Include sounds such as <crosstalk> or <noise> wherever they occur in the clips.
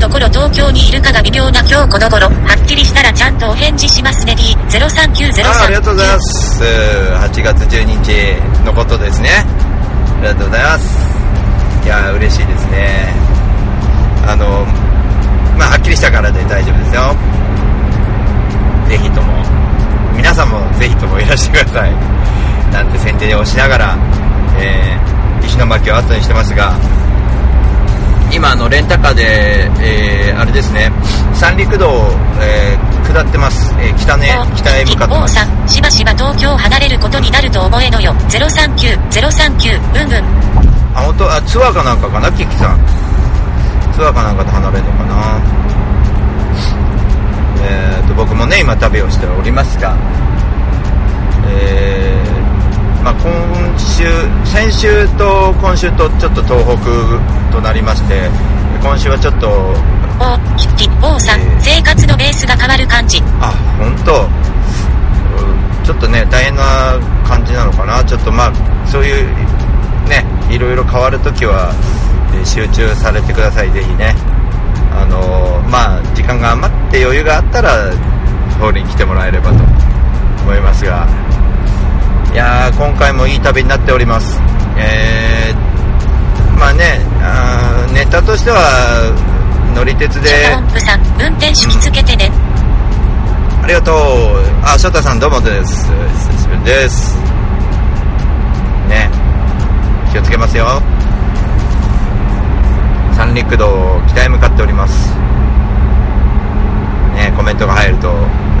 さん、オールどころ東京にいるかが微妙な今日この頃、はっきりしたらちゃんとお返事しますね D03903。あありがとうございます。8月12日のことですね。ありがとうございます。いや嬉しいですね。あのまあはっきりしたからで大丈夫ですよ。ぜひとも皆さんもぜひともいらしてください。なんて先手に押しながら、えー石巻を後にしてますが今あのレンタカーで、えーあれですね三陸道を、えー下ってます、えー北ね北へ向かってます王さん、しばしば東京を離れることになると思えのよ。039、039、うんうん。あ、本当？あ、ツアーかなんかかな、キッキさん。ツアーかなんかで離れるのかな？えーと、僕もね、今旅をしておりますが、えー、まあ今週、先週と今週とちょっと東北となりまして、今週はちょっと、お一王さんえー、生活のベースが変わる感じ。あ、本当うんちょっとね、大変な感じなのかな。ちょっとまあ、そういう、ね、いろいろ変わるときは、えー集中されてください、ぜひね。あのーまあ、時間が余って余裕があったら、ホールに来てもらえればと思いますが、いやー、今回もいい旅になっております。えー、まあね、あーネタとしては、乗り鉄で、運転手気つけてね。ありがとう。あ、翔太さんどうもです。久しぶりです。ね。気をつけますよ。三陸道北へ向かっております。ね、コメントが入ると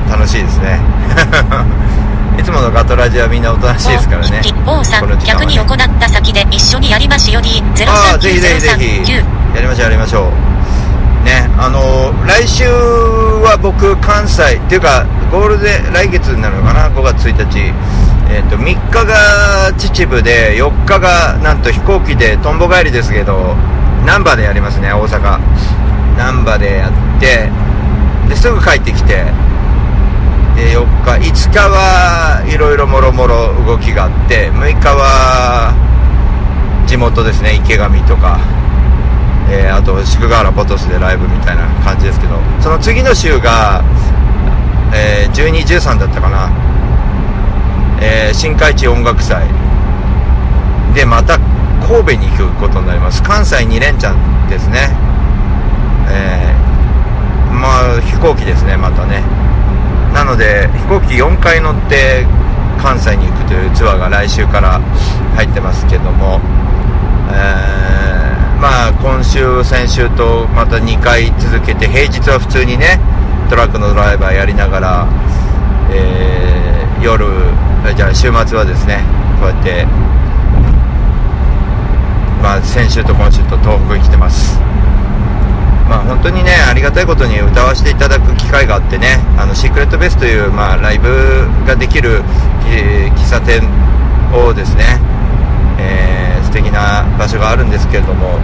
楽しいですね。<laughs> いつものガトラジはみんなおとなしいですからね。一王さん、ね逆に行った先で一緒にやりましよ D039、ああ、ぜひぜひぜひ。039。やりましょう、やりましょう。ね、あのー来週は僕、関西、っていうか、ゴールデン、来月になるのかな、5月1日。えっ、と、3日が秩父で、4日が、なんと飛行機で、とんぼ帰りですけど、難波でやりますね、大阪。難波でやって、で、すぐ帰ってきて、で、4日、5日はいろいろもろもろ動きがあって、6日は、地元ですね池上とか、えーあと宿河原ポトスでライブみたいな感じですけどその次の週が、えー1213だったかな、えー新海地音楽祭。でまた神戸に行くことになります。関西2連チャンですね。えーまあ飛行機ですねまたね。なので飛行機4回乗って関西に行くというツアーが来週から入ってますけども、えーまあ今週先週とまた2回続けて平日は普通にねトラックのドライバーやりながら、えー、夜じゃあ週末はですねこうやってまあ先週と今週と東北に来てます。まあ本当にねありがたいことに歌わせていただく機会があってねあのシークレットベースという、まあ、ライブができる、えー、喫茶店をですね、えー、素敵な場所があるんですけれども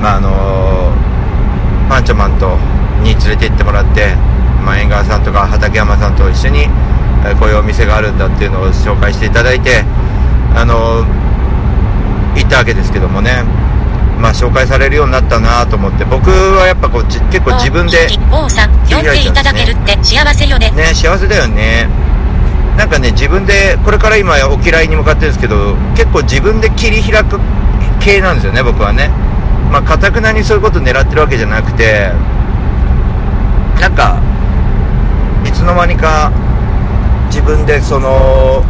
まああのー、パンチョマンとに連れて行ってもらって、まあ、縁側さんとか畠山さんと一緒にえこういうお店があるんだっていうのを紹介していただいてあの行ったわけですけどもね。まあ、紹介されるようになったなと思って僕はやっぱこう結構自分でね幸せだよねなんかね自分でこれから今お嫌いに向かってるんですけど結構自分で切り開く系なんですよね僕はねまあかたくなにそういうこと狙ってるわけじゃなくてなんかいつの間にか自分でその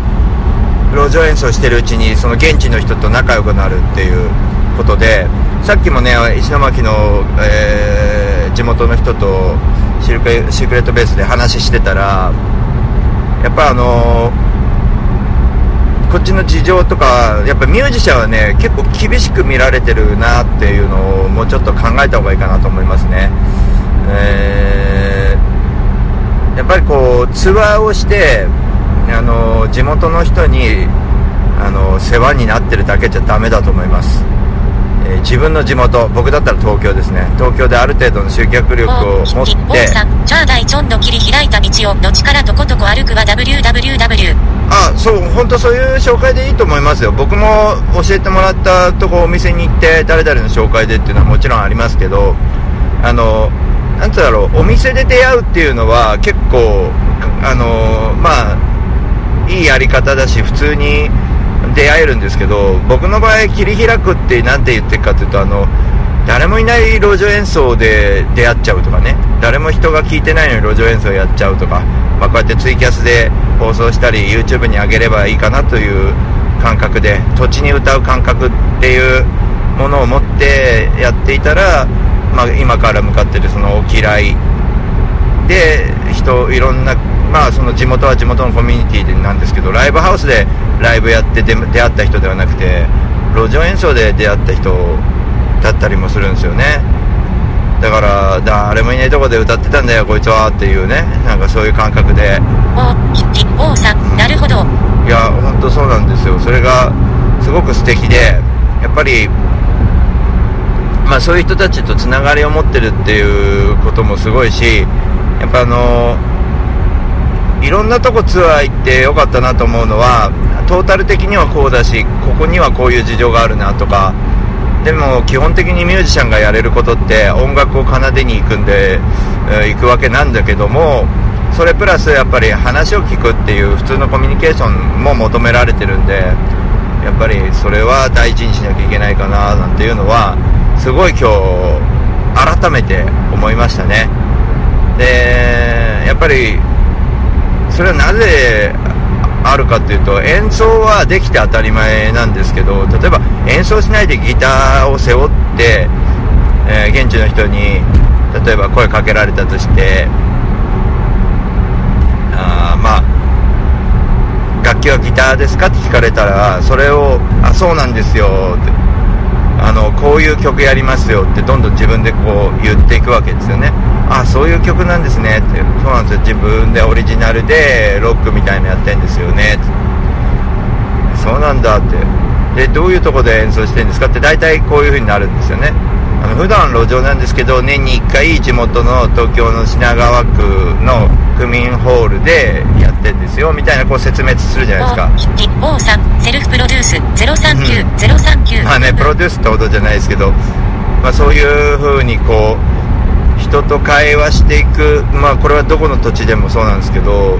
路上演奏してるうちにその現地の人と仲良くなるっていうことでさっきもね石巻の、えー、地元の人とシークシークレットベースで話してたらやっぱあの、こっちの事情とかやっぱミュージシャンはね結構厳しく見られてるなっていうのをもうちょっと考えた方がいいかなと思いますね、えー、やっぱりこうツアーをしてあの、地元の人にあの世話になってるだけじゃダメだと思います。えー、自分の地元僕だったら東京ですね。東京である程度の集客力を持ってチャーダイチョンの切り開いた道をのちからとことこ歩くは WWW あそう本当そういう紹介でいいと思いますよ。僕も教えてもらったとこお店に行って誰々の紹介でっていうのはもちろんありますけどあのなんつうだろうお店で出会うっていうのは結構あのまあいいやり方だし普通に出会えるんですけど僕の場合切り開くって何て言ってるかというとあの誰もいない路上演奏で出会っちゃうとかね。誰も人が聞いてないのに路上演奏やっちゃうとか、まあ、こうやってツイキャスで放送したり YouTube に上げればいいかなという感覚で土地に歌う感覚っていうものを持ってやっていたら、まあ、今から向かってるそのお嫌いで人いろんなまあその地元は地元のコミュニティなんですけどライブハウスでライブやって出会った人ではなくて路上演奏で出会った人だったりもするんですよね。だから誰もいないとこで歌ってたんだよこいつはっていうねなんかそういう感覚で。おおさんなるほど。いや本当そうなんですよ。それがすごく素敵でやっぱりまあそういう人たちとつながりを持ってるっていうこともすごいしやっぱあのいろんなとこツアー行ってよかったなと思うのはトータル的にはこうだしここにはこういう事情があるなとかでも基本的にミュージシャンがやれることって音楽を奏でに行くんで、えー、行くわけなんだけどもそれプラスやっぱり話を聞くっていう普通のコミュニケーションも求められてるんでやっぱりそれは大事にしなきゃいけないかななんていうのはすごい今日改めて思いましたね。でやっぱりそれはなぜあるかっていうと演奏はできて当たり前なんですけど例えば演奏しないでギターを背負って、えー、現地の人に例えば声かけられたとしてあまあ楽器はギターですかって聞かれたらそれをあそうなんですよってあのこういう曲やりますよってどんどん自分でこう言っていくわけですよね。あそういう曲なんですねって。そうなんですよ。自分でオリジナルでロックみたいなのやってんですよねそうなんだって。でどういうとこで演奏してるんですかって大体こういう風になるんですよね。の普段路上なんですけど年に1回地元の東京の品川区の区民ホールでやってんですよみたいなこう説明するじゃないですか。王さんセルフプロデュース039039、うん、まあねプロデュースってほどじゃないですけど、まあ、そういう風にこう人と会話していく、まあ、これはどこの土地でもそうなんですけど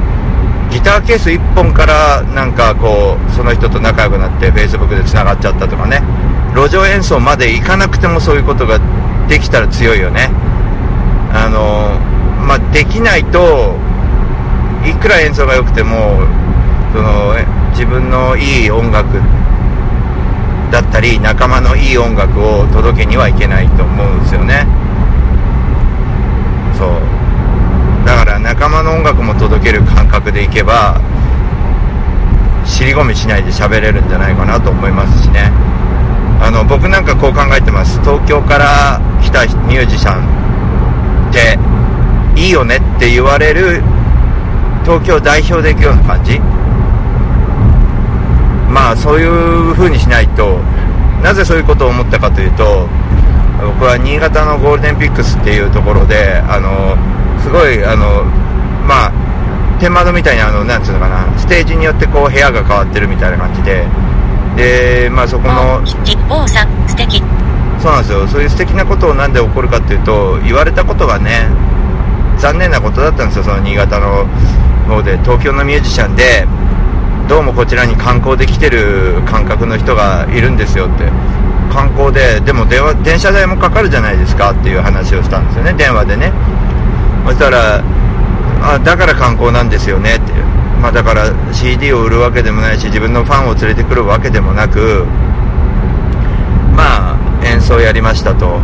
ギターケース1本からなんかこうその人と仲良くなって Facebook でつながっちゃったとかね路上演奏まで行かなくてもそういうことができたら強いよね。あのまあ、できないといくら演奏が良くてもその自分のいい音楽だったり仲間のいい音楽を届けにはいけないと思うんですよね。そう。だから仲間の音楽も届ける感覚でいけば尻込みしないで喋れるんじゃないかなと思いますしね。あの僕なんかこう考えてます。東京から来たミュージシャンっていいよねって言われる東京代表でいくような感じ？まあそういう風にしないと。なぜそういうことを思ったかというと僕は新潟のゴールデンピックスっていうところであのすごいあのまあ天窓みたいにあのなんつうのかなステージによってこう部屋が変わってるみたいな感じででまあそこの。さん、素敵。そうなんですよ。そういう素敵なことをなんで起こるかっていうと言われたことがね残念なことだったんですよ。その新潟の方で。東京のミュージシャンでどうもこちらに観光で来てる感覚の人がいるんですよって。観光ででも電話電車代もかかるじゃないですかっていう話をしたんですよね。電話でね。そしたらあだから観光なんですよねってまあだから CD を売るわけでもないし自分のファンを連れてくるわけでもなくまあ演奏やりましたと。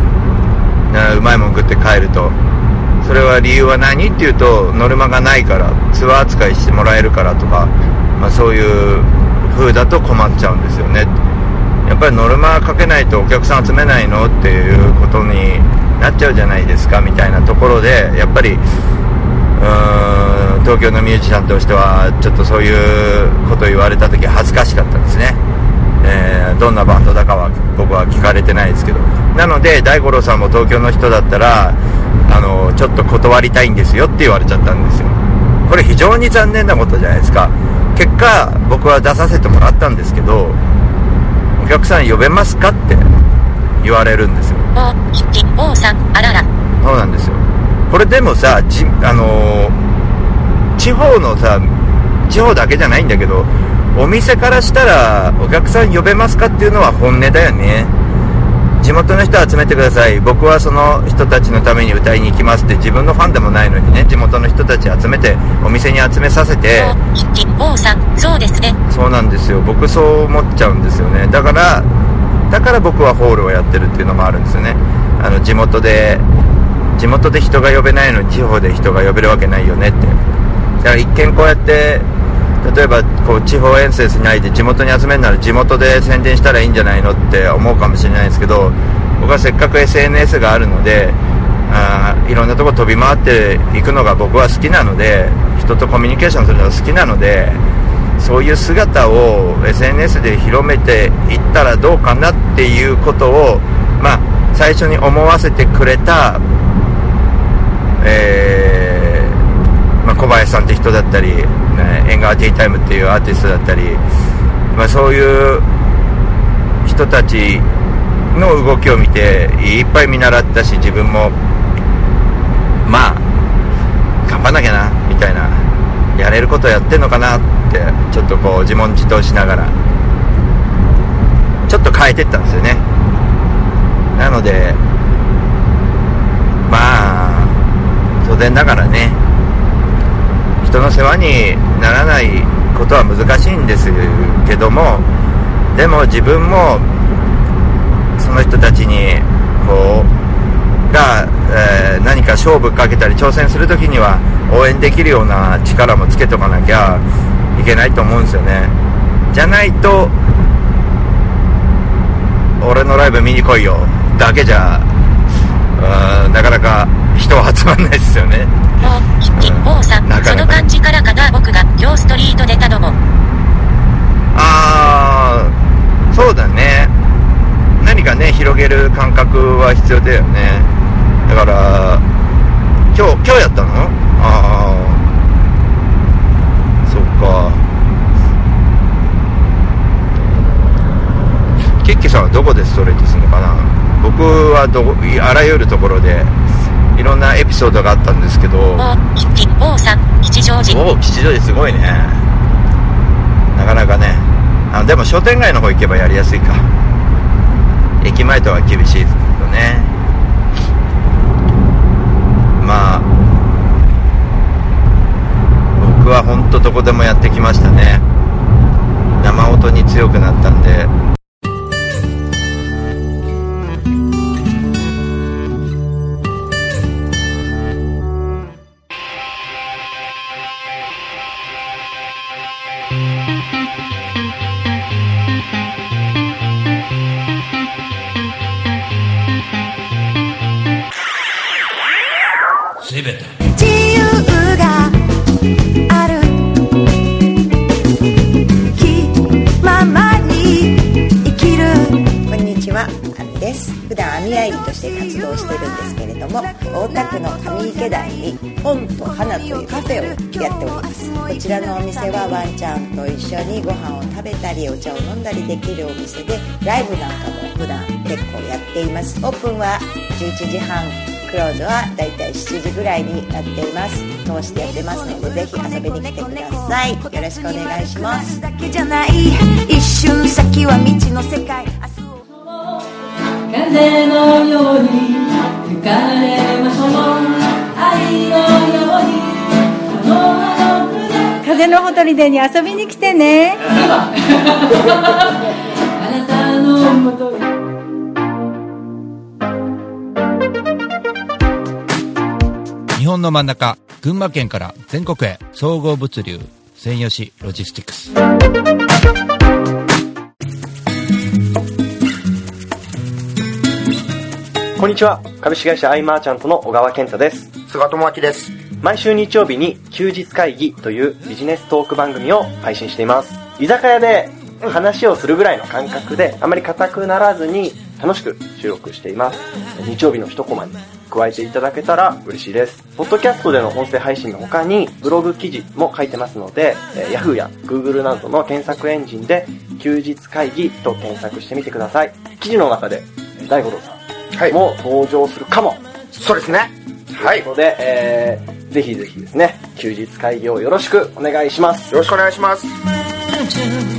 うまいもん食って帰ると。それは理由は何っていうとノルマがないからツアー扱いしてもらえるからとか、まあ、そういう風だと困っちゃうんですよね。やっぱりノルマかけないとお客さん集めないのっていうことになっちゃうじゃないですかみたいなところでやっぱりうーん東京のミュージシャンとしてはちょっとそういうことを言われた時恥ずかしかったですね。えーどんなバンドだかは僕は聞かれてないですけど。なので大五郎さんも東京の人だったらあのちょっと断りたいんですよって言われちゃったんですよ。これ非常に残念なことじゃないですか。結果僕は出させてもらったんですけどお客さん呼べますかって言われるんですよ。そうなんですよこれでもさじあのー地方のさ地方だけじゃないんだけどお店からしたらお客さん呼べますかっていうのは本音だよね。地元の人集めてください。僕はその人たちのために歌いに行きますって自分のファンでもないのにね地元の人たち集めてお店に集めさせて。そうですね。そうなんですよ。僕そう思っちゃうんですよね。だからだから僕はホールをやってるっていうのもあるんですよね。あの地元で地元で人が呼べないのに地方で人が呼べるわけないよねって。だから一見こうやって例えばこう地方遠征しないで地元に集めるなら地元で宣伝したらいいんじゃないのって思うかもしれないですけど僕はせっかく SNS があるのであいろんなとこ飛び回っていくのが僕は好きなので人とコミュニケーションするのが好きなのでそういう姿を SNS で広めていったらどうかなっていうことをまあ最初に思わせてくれたえーまあ、小林さんって人だったり、ね、縁側ティータイムっていうアーティストだったり、まあ、そういう人たちの動きを見ていっぱい見習ったし自分もまあ頑張んなきゃなみたいなやれることやってんのかなってちょっとこう自問自答しながらちょっと変えてったんですよね。なのでまあ当然ながらね。人の世話にならないことは難しいんですけどもでも自分もその人たちにこうが、えー何か勝負かけたり挑戦する時には応援できるような力もつけとかなきゃいけないと思うんですよね。じゃないと俺のライブ見に来いよ。だけじゃなかなか人は集まんないですよね。お、吉坊さん、その感じからかな僕が今日ストリート出たのも。ああそうだね。何かね広げる感覚は必要だよね。だから今日今日やったの？ああそっか。ケッキさんはどこでストレートするのかな？僕はどあらゆるところでいろんなエピソードがあったんですけど。お、吉坊さん、吉祥寺。吉祥寺すごいね。なかなかね。あでも商店街の方行けばやりやすいか。駅前とは厳しいですけどね。まあ僕は本当どこでもやってきましたね。生音に強くなったんでけれども、大田区の上池台に本と花というカフェをやっております。こちらのお店はワンちゃんと一緒にご飯を食べたりお茶を飲んだりできるお店で、ライブなんかも普段結構やっています。オープンは11時半。クローズはだいたい7時ぐらいになっています通してやってますのでぜひ遊びに来てくださいよろしくお願いします一瞬先は未知の世界風のように風のほとりでに遊びに来てね。あなたのもとに日本の真ん中群馬県から全国へ総合物流専用紙ロジスティックス。こんにちは。株式会社アイマーチャントの小川健太です。菅智明です。毎週日曜日に休日会議というビジネストーク番組を配信しています。居酒屋で話をするぐらいの感覚で、あまり硬くならずに楽しく収録しています。日曜日の一コマに加えていただけたら嬉しいです。ポッドキャストでの音声配信の他にブログ記事も書いてますので、えー Yahoo や Google などの検索エンジンで休日会議と検索してみてください。記事の中でえー大五郎さんはい。も登場するかも。そうですね。はい。よということで、えー、ぜひぜひですね、休日会議をよろしくお願いします。ろしくお願いします。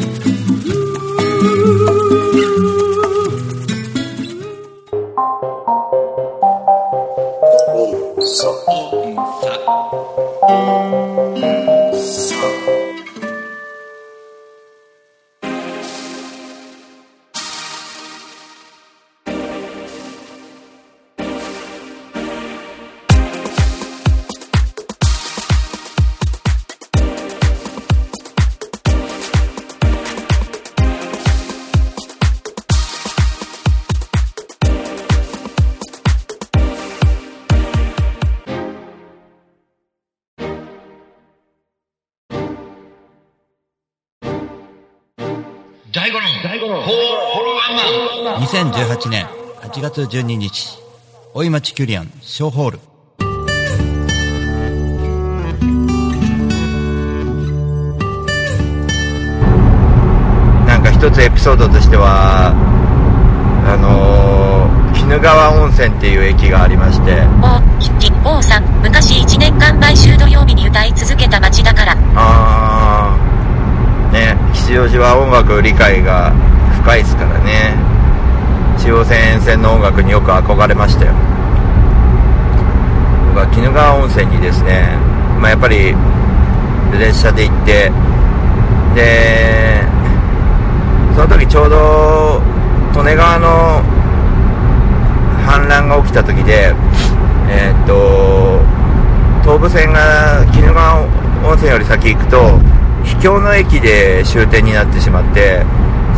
2018年8月12日大井町キュリアンショーホール。なんか一つエピソードとしてはあのー鬼怒川温泉っていう駅がありまして。お、キッポーさん、昔1年間毎週土曜日に歌い続けた街だから。あーね吉祥寺は音楽理解が深いですからね中央線沿線の音楽によく憧れましたよ。僕は鬼怒川温泉にですね、まあ、やっぱり列車で行ってでその時ちょうど利根川の氾濫が起きた時でえーっと東武線が鬼怒川温泉より先行くと秘境の駅で終点になってしまって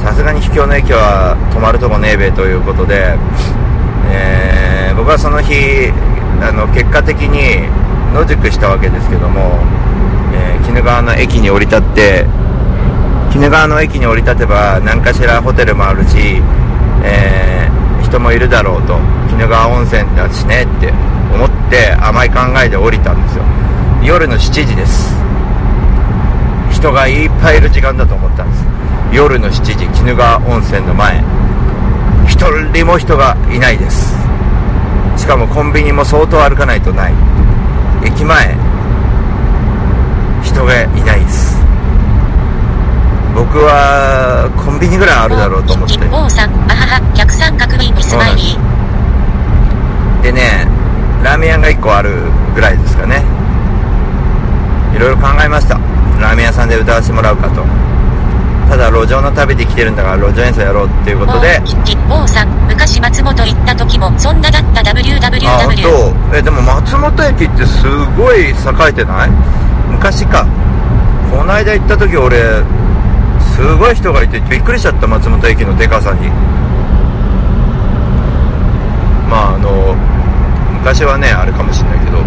さすがに秘境の駅は止まるとこねえべということで、えー僕はその日あの結果的に野宿したわけですけども、えー鬼怒川の駅に降り立って鬼怒川の駅に降り立てば何かしらホテルもあるし、えー人もいるだろうと鬼怒川温泉だしねって思って甘い考えで降りたんですよ。夜の7時です。人がいっぱいいる時間だと思ったんです。夜の7時鬼怒川温泉の前。一人も人がいないです。しかもコンビニも相当歩かないとない。駅前。人がいないです。僕はコンビニぐらいあるだろうと思って。でねラーメン屋が1個あるぐらいですかね。いろいろ考えました。ラーメン屋さんで歌わせてもらうかとただ路上の旅で来てるんだから路上演奏やろうっていうことで。お、キッポーさん、昔松本行った時もそんなだったあ本 www。当えでも松本駅ってすごい栄えてない？昔か。この間行った時俺すごい人がいてびっくりしちゃった松本駅のでかさに。まああの昔はねあれかもしれないけど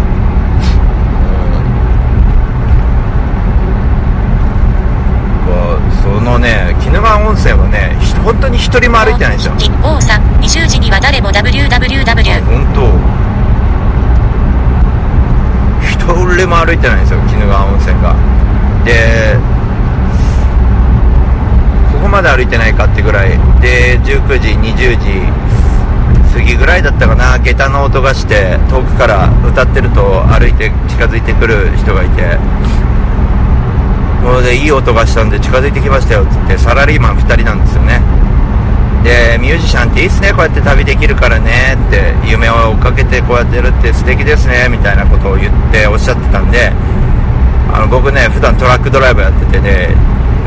鬼怒川温泉はねひ本当に一人も歩いてないんですよ。金王さん、20時には誰も WWW。本当。一人も歩いてないんですよ鬼怒川温泉が。でここまで歩いてないかってぐらい。で19時20時過ぎぐらいだったかな。下駄の音がして遠くから歌ってると歩いて近づいてくる人がいてもうでいい音がしたんで近づいてきましたよっつってサラリーマン2人なんですよね。でミュージシャンっていいっすねこうやって旅できるからねって夢を追っかけてこうやってるって素敵ですねみたいなことを言っておっしゃってたんであの僕ね普段トラックドライバーやっててね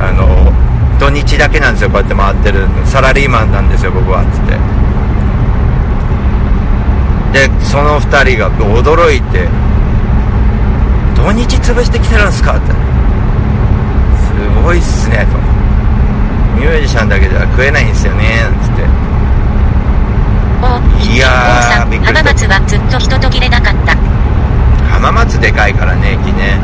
あの土日だけなんですよこうやって回ってるサラリーマンなんですよ僕はっつって。でその2人が驚いて「土日潰してきてるんですか?」って「ごいっすね」と「ミュージシャンだけでは食えないんですよね」なんつって。お、いやーびっくり浜松はずっと人途切れなかった。浜松でかいからね駅ね。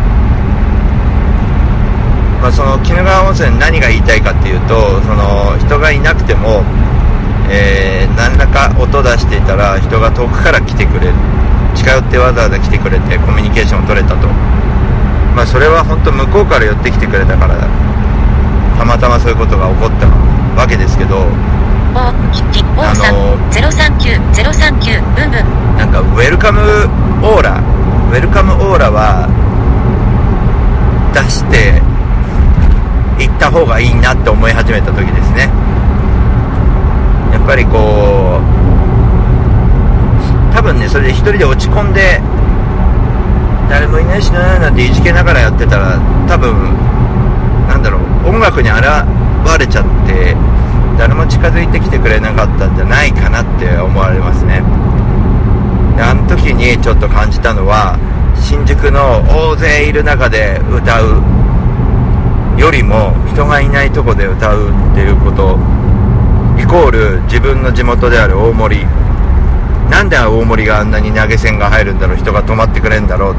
まあその鬼怒川温泉何が言いたいかっていうとその人がいなくてもえー何らか音出していたら人が遠くから来てくれる。近寄ってわざわざ来てくれてコミュニケーションを取れたとまあそれは本当向こうから寄ってきてくれたからたまたまそういうことが起こったわけですけど。あの039、039、ブンブン。なんかウェルカムオーラ。ウェルカムオーラは出していった方がいいなって思い始めた時ですね。やっぱりこう多分ねそれで一人で落ち込んで誰もいないしなーなんていじけながらやってたら多分なんだろう音楽に現れちゃって誰も近づいてきてくれなかったんじゃないかなって思われますね。であの時にちょっと感じたのは新宿の大勢いる中で歌うよりも人がいないとこで歌うっていうこと。イコール自分の地元である大森。なんで大森があんなに投げ銭が入るんだろう人が止まってくれんだろう。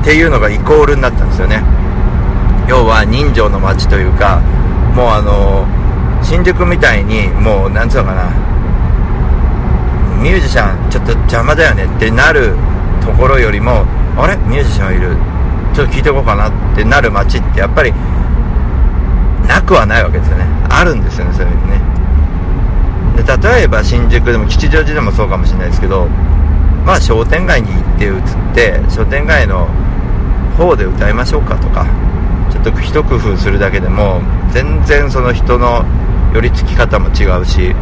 っていうのがイコールになったんですよね。要は人情の街というかもうあの新宿みたいにもうなんつうのかなミュージシャンちょっと邪魔だよねってなるところよりもあれ？ミュージシャンいる。ちょっと聞いておこうかなってなる街ってやっぱりなくはないわけですよね。あるんですよねそういうね。で例えば新宿でも吉祥寺でもそうかもしれないですけどまあ商店街に行って移って商店街の方で歌いましょうかとかちょっと一工夫するだけでも全然その人の寄り付き方も違うし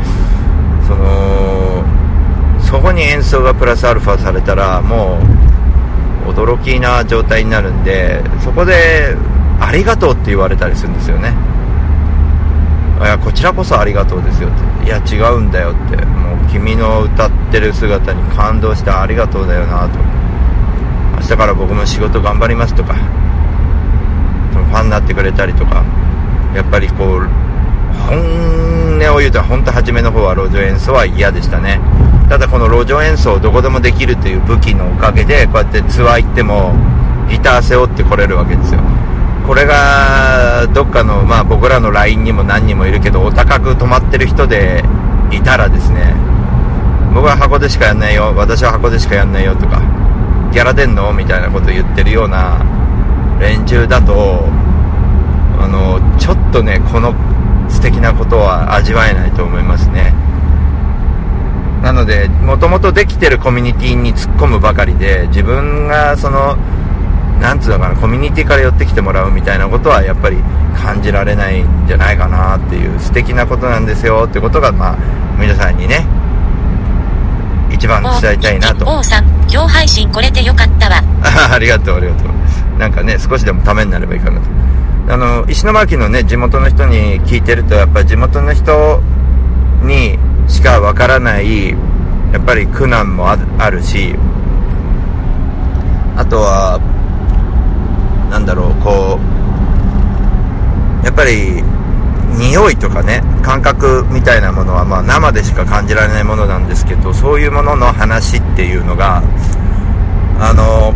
そのそこに演奏がプラスアルファされたらもう驚きな状態になるんでそこでありがとうって言われたりするんですよね。いやこちらこそありがとうですよって。いや違うんだよって。もう君の歌ってる姿に感動してありがとうだよなと。明日から僕も仕事頑張りますとかファンになってくれたりとかやっぱりこう本音を言うと本当初めの方は路上演奏は嫌でしたね。ただこの路上演奏をどこでもできるという武器のおかげでこうやってツアー行ってもギター背負ってこれるわけですよ。これがどっかの、まあ、僕らの LINE にも何人もいるけどお高く泊まってる人でいたらですね僕は箱でしかやんないよ私は箱でしかやんないよとかギャラ出んの？みたいなこと言ってるような連中だとあのちょっとねこの素敵なことは味わえないと思いますね。なのでもともとできてるコミュニティに突っ込むばかりで自分がそのなんつうのかなコミュニティから寄ってきてもらうみたいなことはやっぱり感じられないんじゃないかなっていう素敵なことなんですよってことがまあ皆さんにね一番伝えたいなと、今日配信これでよかったわ。あ <laughs> ありがとう、ありがとう。なんかね、少しでもためになればいいかなと。あの、石巻のね、地元の人に聞いてると、やっぱり地元の人にしかわからない、やっぱり苦難もああるし、あとは、なんだろう、こう、やっぱり、匂いとかね、感覚みたいなものは、ま生でしか感じられないものなんですけど、そういうものの話っていうのが、あの、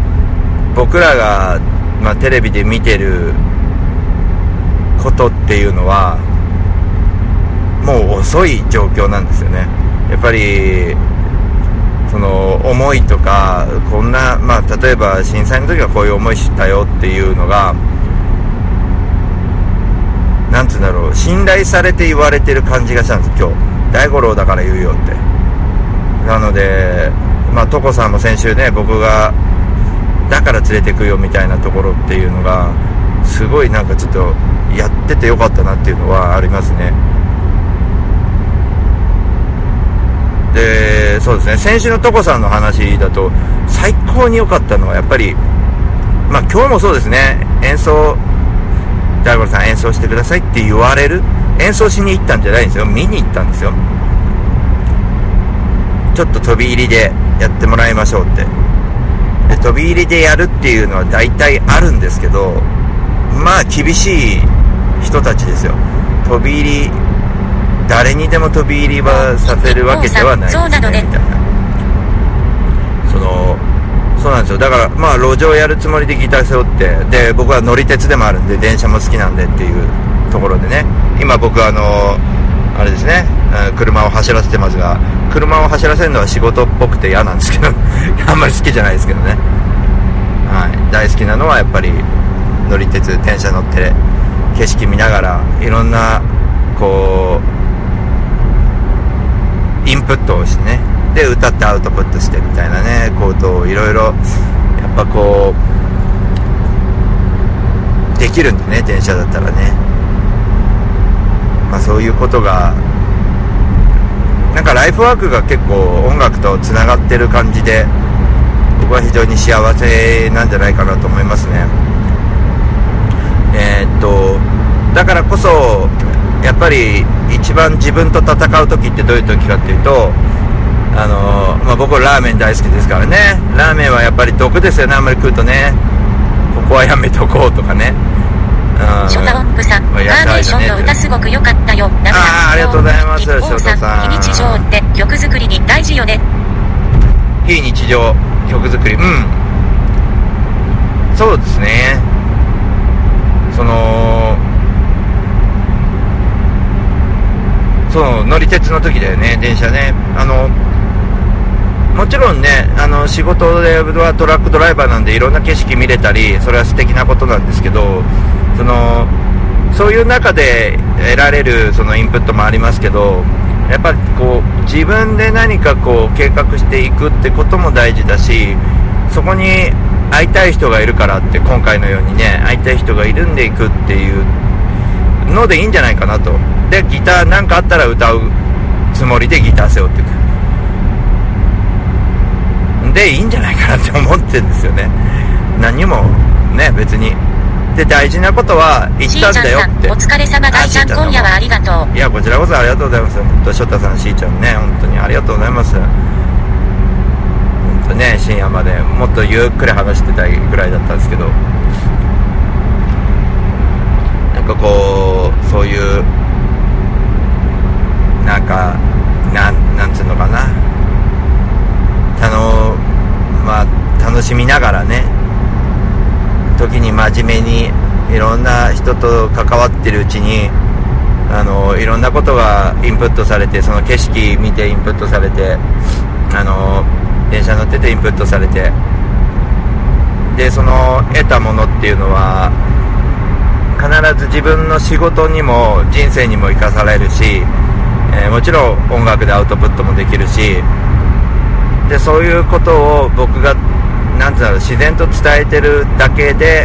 僕らが、ま、テレビで見てることっていうのは、もう遅い状況なんですよね。やっぱりその思いとかこんな、まあ、例えば震災の時はこういう思いしたよっていうのがなんつうんだろう信頼されて言われてる感じがしたんです今日。大五郎だから言うよって。なのでまあ所さんも先週ね僕がだから連れてくよみたいなところっていうのがすごいなんかちょっとやっててよかったなっていうのはありますね。でそうですね。先週の所さんの話だと最高に良かったのはやっぱりまあ今日もそうですね。演奏大五郎さん演奏してくださいって言われる演奏しに行ったんじゃないんですよ。見に行ったんですよ。ちょっと飛び入りでやってもらいましょうって。で飛び入りでやるっていうのは大体あるんですけどまあ厳しい人たちですよ。飛び入り誰にでも飛び入りはさせるわけではないですねみたいな。そのそうなんですよ。だからまあ路上やるつもりでギター背負ってで僕は乗り鉄でもあるんで電車も好きなんでっていうところでね。今僕はあのあれですねうん車を走らせてますが車を走らせるのは仕事っぽくて嫌なんですけど <laughs> あんまり好きじゃないですけどね。はい。大好きなのはやっぱり乗り鉄電車乗って景色見ながらいろんなこうインプットをしてねで歌ってアウトプットしてみたいなねことをいろいろやっぱこうできるんでね電車だったらね。まあそういうことがなんかライフワークが結構音楽とつながってる感じで僕は非常に幸せなんじゃないかなと思いますね。えーっとだからこそやっぱり一番自分と戦う時ってどういう時かっていうとあのまあ、僕ラーメン大好きですからね。ラーメンはやっぱり毒ですよね。あんまり食うとね。ここはやめとこうとかね。うんショタ音符さん、カまあーネーションの歌すごく良かったよ。ダメありがとうございます。ショタさん。非日常って曲作りに大事よね。非日常曲作り。うん。そうですね。そのそう乗り鉄の時だよね。電車ね。あのもちろんねあの仕事ではトラックドライバーなんでいろんな景色見れたりそれは素敵なことなんですけどそのそういう中で得られるそのインプットもありますけどやっぱりこう自分で何かこう計画していくってことも大事だしそこに会いたい人がいるからって今回のようにね会いたい人がいるんでいくっていうのでいいんじゃないかなと。でギターなんかあったら歌うつもりでギター背負っていく。でいいんじゃないかなって思ってるんですよね。何もね別に。で大事なことは言ったんだよって。お疲れ様大ちゃん今夜はありがとう。いやこちらこそありがとうございます。本当ショタさんしーちゃんね本当にありがとうございます。本当ね深夜までもっとゆっくり話してたいぐらいだったんですけど。なんかこうそういうなんかなんなんつうのかなまあ楽しみながらね時に真面目にいろんな人と関わってるうちにあのいろんなことがインプットされてその景色見てインプットされてあの電車乗っててインプットされてでその得たものっていうのは必ず自分の仕事にも人生にも生かされるし、えーもちろん音楽でアウトプットもできるしでそういうことを僕がなんだろう自然と伝えてるだけで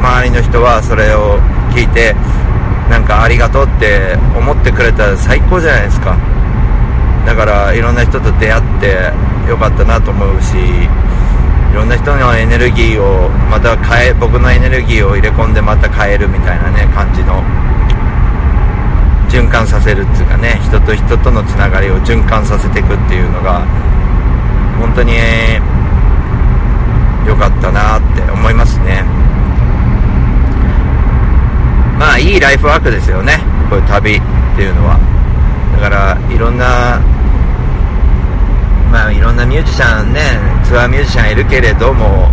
周りの人はそれを聞いてなんかありがとうって思ってくれたら最高じゃないですか。だからいろんな人と出会ってよかったなと思うしいろんな人のエネルギーをまた変え僕のエネルギーを入れ込んでまた変えるみたいなね感じの循環させるっていうかね人と人とのつながりを循環させていくっていうのが本当に良かったなって思いますね。まあいいライフワークですよね。こういう旅っていうのは。だからいろんなまあいろんなミュージシャンねツアーミュージシャンいるけれども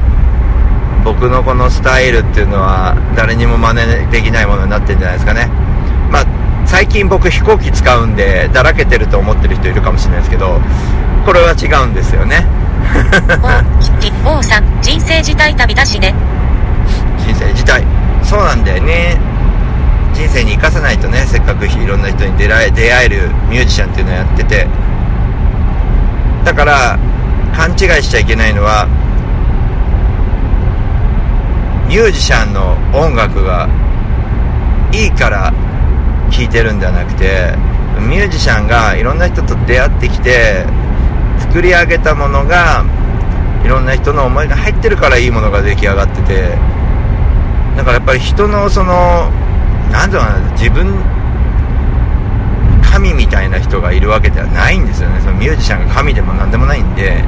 僕のこのスタイルっていうのは誰にも真似できないものになってるんじゃないですかね。まあ最近僕飛行機使うんでだらけてると思ってる人いるかもしれないですけどこれは違うんですよね。お王さん、人生自体旅だしね。人生自体。そうなんだよね。人生に生かさないとねせっかくいろんな人に出会え出会えるミュージシャンっていうのをやってて。だから勘違いしちゃいけないのはミュージシャンの音楽がいいから聴いてるんではなくてミュージシャンがいろんな人と出会ってきて作り上げたものがいろんな人の思いが入ってるからいいものが出来上がっててだからやっぱり人のその何ていうのかな自分神みたいな人がいるわけではないんですよね。そのミュージシャンが神でも何でもないんで。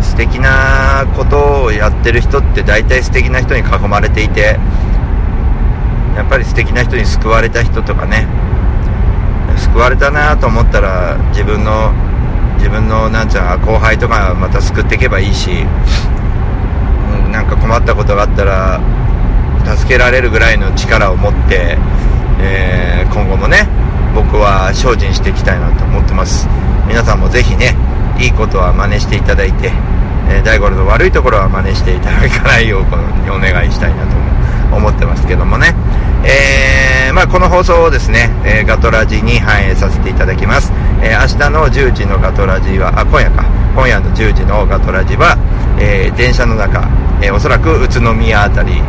素敵なことをやってる人って大体素敵な人に囲まれていてやっぱり素敵な人に救われた人とかね救われたなと思ったら自分の自分のなんちゃう後輩とかまた救っていけばいいし、うん、なんか困ったことがあったら助けられるぐらいの力を持って、えー今後もね僕は精進していきたいなと思ってます。皆さんもぜひねいいことは真似していただいて、えー大五郎の悪いところは真似していただかないようにお願いしたいなと思ってますけどもね。えーまあ、この放送をですね、えーガトラジに反映させていただきます、えー明日の10時のガトラジはあ今夜か。今夜の10時のガトラジは、えー電車の中、えーおそらく宇都宮あたり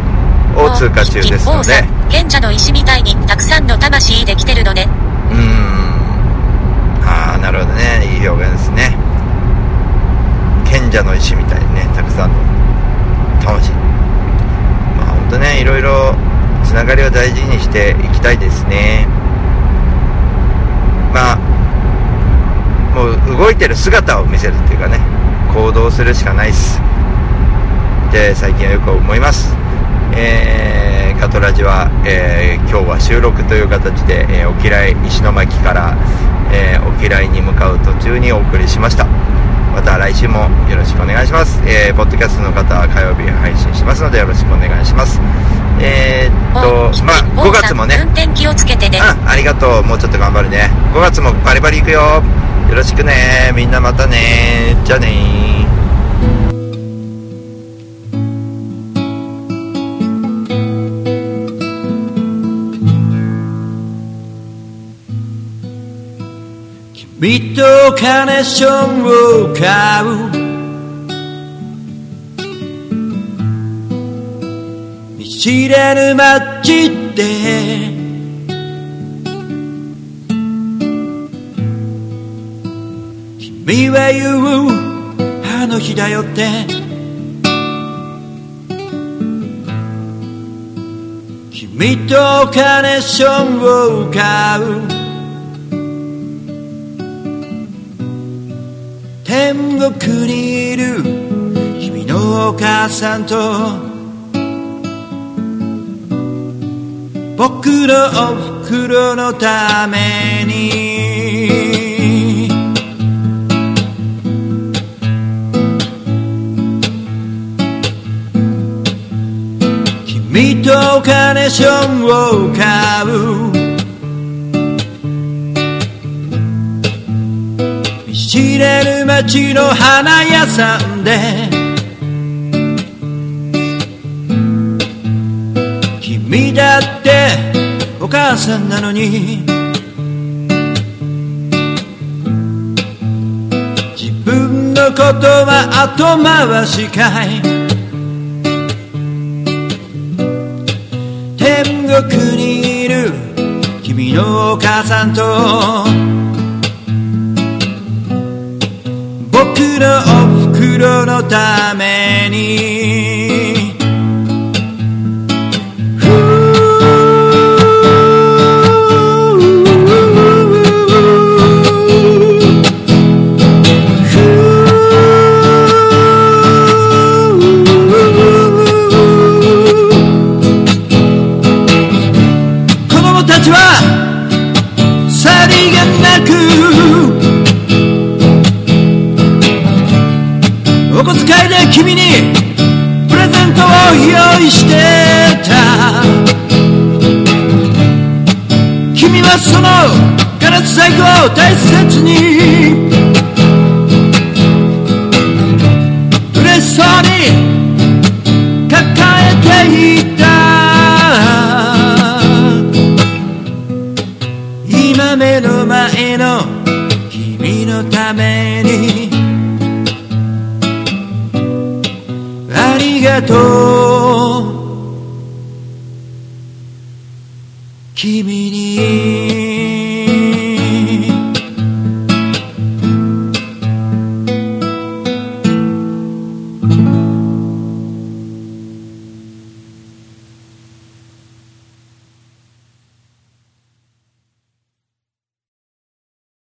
を通過中ですので。賢者の石みたいにたくさんの魂できてるのね。うーん。ああなるほどね。いい表現ですね。賢者の石みたいにねたくさんの魂。まあ本当ねいろいろつながりを大事にしていきたいですね。まあもう動いてる姿を見せるっていうかね行動するしかないっす。って最近はよく思います。えーガトラジは、えー今日は収録という形で、えー、お嫌い石巻から、えーお嫌いに向かう途中にお送りしました。また来週もよろしくお願いします、えーポッドキャストの方火曜日配信しますのでよろしくお願いしますえーっとまあ5月もね運転気をつけてね。うん、ありがとう。もうちょっと頑張るね。5月もバリバリ行くよ。よろしくね。みんなまたね。じゃあね君とカーネーションを買う知らぬ街で君は言うあの日だよって。君とカーネーションを買う。天国にいる君のお母さんと僕のおふくろのために。君とカーネーションを買う。見知れぬ街の花屋さんで。君だってお母さんなのに。自分のことは後回しかい。天国にいる君のお母さんと。僕のおふくろのために。